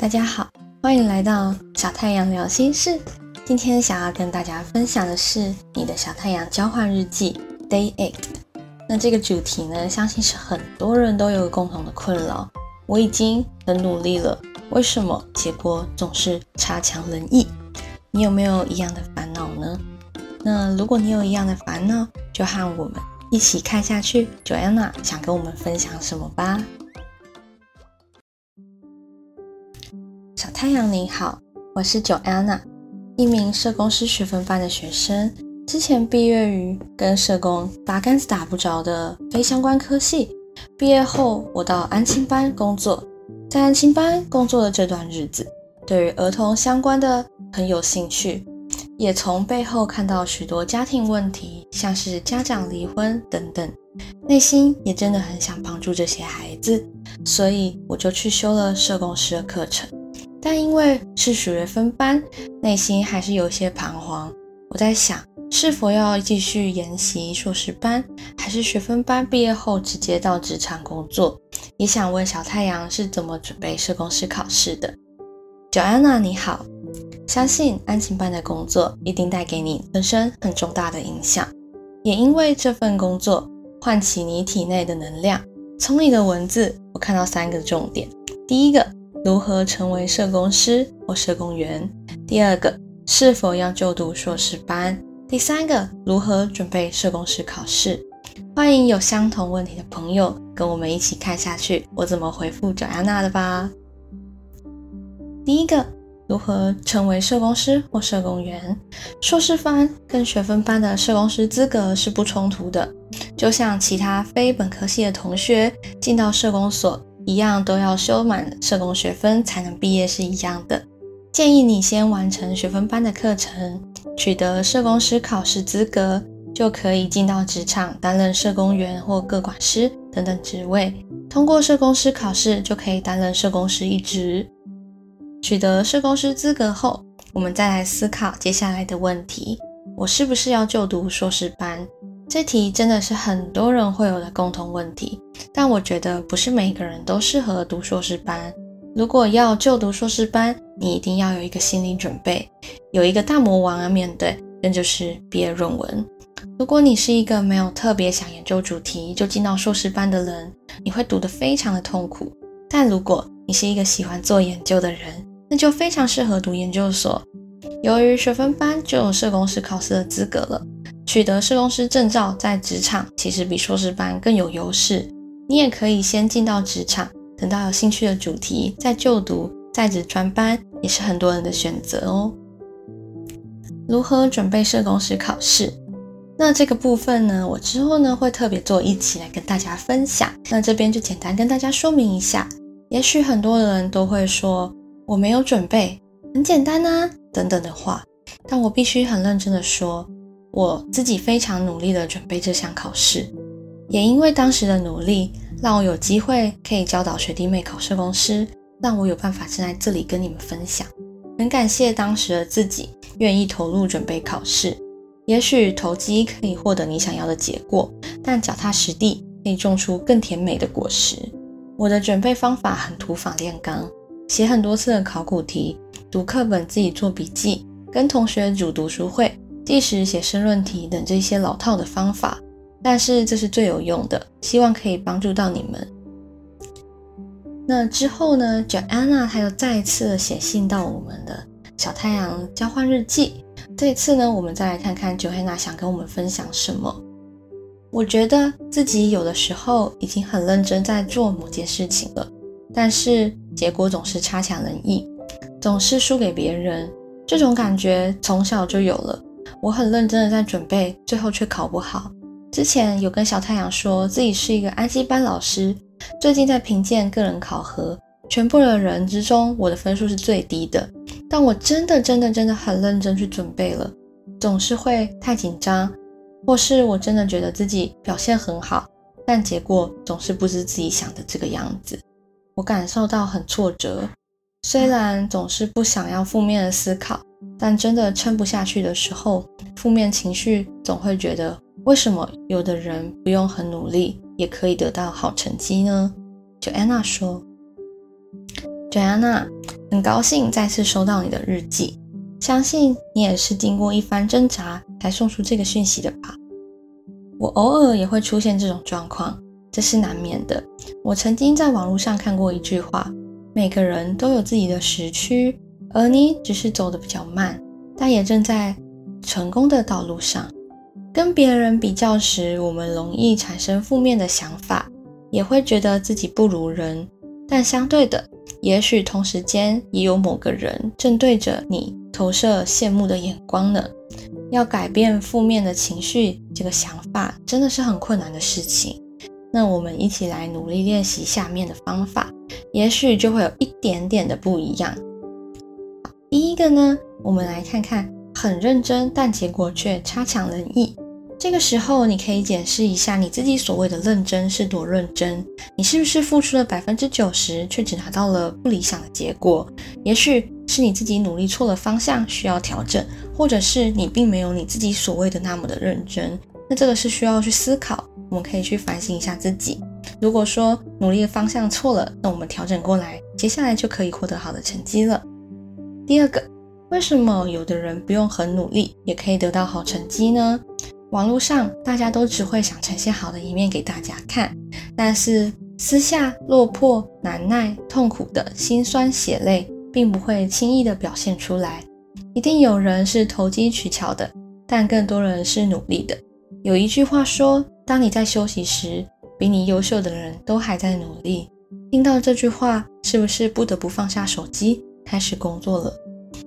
大家好，欢迎来到小太阳聊心事。今天想要跟大家分享的是你的小太阳交换日记 Day Eight。那这个主题呢，相信是很多人都有共同的困扰。我已经很努力了，为什么结果总是差强人意？你有没有一样的烦恼呢？那如果你有一样的烦恼，就和我们一起看下去。Joanna 想跟我们分享什么吧？太阳你好，我是 Joanna，一名社工师学分班的学生。之前毕业于跟社工八竿子打不着的非相关科系。毕业后，我到安亲班工作，在安亲班工作的这段日子，对于儿童相关的很有兴趣，也从背后看到许多家庭问题，像是家长离婚等等，内心也真的很想帮助这些孩子，所以我就去修了社工师的课程。但因为是学分班，内心还是有些彷徨。我在想，是否要继续研习硕士班，还是学分班毕业后直接到职场工作？也想问小太阳是怎么准备社工师考试的。j o a n n a 你好，相信安晴班的工作一定带给你人生很重大的影响，也因为这份工作唤起你体内的能量。从你的文字，我看到三个重点：第一个。如何成为社工师或社工员？第二个，是否要就读硕士班？第三个，如何准备社工师考试？欢迎有相同问题的朋友跟我们一起看下去，我怎么回复 Joanna 的吧。第一个，如何成为社工师或社工员？硕士班跟学分班的社工师资格是不冲突的，就像其他非本科系的同学进到社工所。一样都要修满社工学分才能毕业是一样的。建议你先完成学分班的课程，取得社工师考试资格，就可以进到职场担任社工员或各管师等等职位。通过社工师考试，就可以担任社工师一职。取得社工师资格后，我们再来思考接下来的问题：我是不是要就读硕士班？这题真的是很多人会有的共同问题，但我觉得不是每个人都适合读硕士班。如果要就读硕士班，你一定要有一个心理准备，有一个大魔王要面对，那就是毕业论文。如果你是一个没有特别想研究主题就进到硕士班的人，你会读得非常的痛苦。但如果你是一个喜欢做研究的人，那就非常适合读研究所。由于学分班就有社工师考试的资格了。取得社工师证照，在职场其实比硕士班更有优势。你也可以先进到职场，等到有兴趣的主题再就读在职专班，也是很多人的选择哦。如何准备社工师考试？那这个部分呢，我之后呢会特别做一起来跟大家分享。那这边就简单跟大家说明一下。也许很多人都会说我没有准备，很简单啊等等的话，但我必须很认真的说。我自己非常努力的准备这项考试，也因为当时的努力，让我有机会可以教导学弟妹考社工师，让我有办法站在这里跟你们分享。很感谢当时的自己愿意投入准备考试。也许投机可以获得你想要的结果，但脚踏实地可以种出更甜美的果实。我的准备方法很土法炼钢，写很多次的考古题，读课本自己做笔记，跟同学组读书会。计时写申论题等这些老套的方法，但是这是最有用的，希望可以帮助到你们。那之后呢，Joanna 她又再次写信到我们的小太阳交换日记。这一次呢，我们再来看看 Joanna 想跟我们分享什么。我觉得自己有的时候已经很认真在做某件事情了，但是结果总是差强人意，总是输给别人。这种感觉从小就有了。我很认真的在准备，最后却考不好。之前有跟小太阳说自己是一个安息班老师，最近在评鉴个人考核，全部的人之中，我的分数是最低的。但我真的真的真的很认真去准备了，总是会太紧张，或是我真的觉得自己表现很好，但结果总是不是自己想的这个样子，我感受到很挫折。虽然总是不想要负面的思考。但真的撑不下去的时候，负面情绪总会觉得，为什么有的人不用很努力也可以得到好成绩呢？就安娜说：“就安娜，很高兴再次收到你的日记，相信你也是经过一番挣扎才送出这个讯息的吧。我偶尔也会出现这种状况，这是难免的。我曾经在网络上看过一句话：每个人都有自己的时区，而你只是走得比较慢，但也正在成功的道路上。跟别人比较时，我们容易产生负面的想法，也会觉得自己不如人。但相对的，也许同时间也有某个人正对着你投射羡慕的眼光呢。要改变负面的情绪，这个想法真的是很困难的事情。那我们一起来努力练习下面的方法，也许就会有一点点的不一样。第一个呢，我们来看看很认真，但结果却差强人意。这个时候，你可以检视一下你自己所谓的认真是多认真。你是不是付出了百分之九十，却只拿到了不理想的结果？也许是你自己努力错了方向，需要调整，或者是你并没有你自己所谓的那么的认真。那这个是需要去思考，我们可以去反省一下自己。如果说努力的方向错了，那我们调整过来，接下来就可以获得好的成绩了。第二个，为什么有的人不用很努力也可以得到好成绩呢？网络上大家都只会想呈现好的一面给大家看，但是私下落魄、难耐、痛苦的辛酸血泪，并不会轻易的表现出来。一定有人是投机取巧的，但更多人是努力的。有一句话说：“当你在休息时，比你优秀的人都还在努力。”听到这句话，是不是不得不放下手机，开始工作了？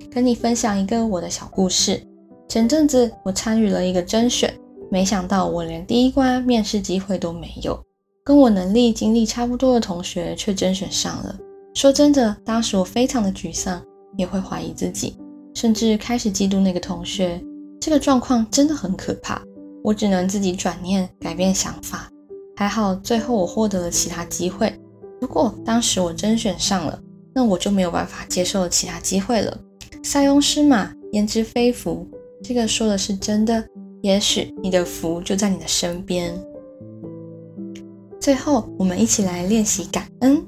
跟你分享一个我的小故事。前阵子我参与了一个甄选，没想到我连第一关面试机会都没有。跟我能力、经历差不多的同学却甄选上了。说真的，当时我非常的沮丧，也会怀疑自己，甚至开始嫉妒那个同学。这个状况真的很可怕。我只能自己转念改变想法。还好最后我获得了其他机会。如果当时我甄选上了，那我就没有办法接受其他机会了。塞翁失马，焉知非福。这个说的是真的，也许你的福就在你的身边。最后，我们一起来练习感恩。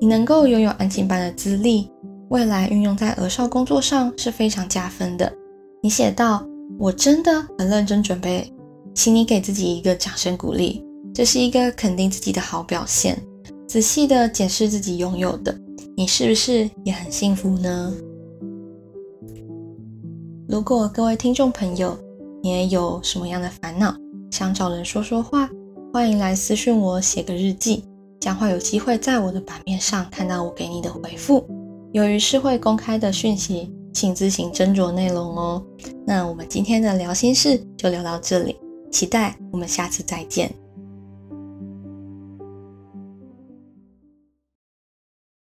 你能够拥有安静班的资历，未来运用在儿少工作上是非常加分的。你写道：“我真的很认真准备，请你给自己一个掌声鼓励，这是一个肯定自己的好表现。仔细的检视自己拥有的，你是不是也很幸福呢？”如果各位听众朋友，你也有什么样的烦恼，想找人说说话，欢迎来私讯我写个日记，将会有机会在我的版面上看到我给你的回复。由于是会公开的讯息，请自行斟酌内容哦。那我们今天的聊心事就聊到这里，期待我们下次再见。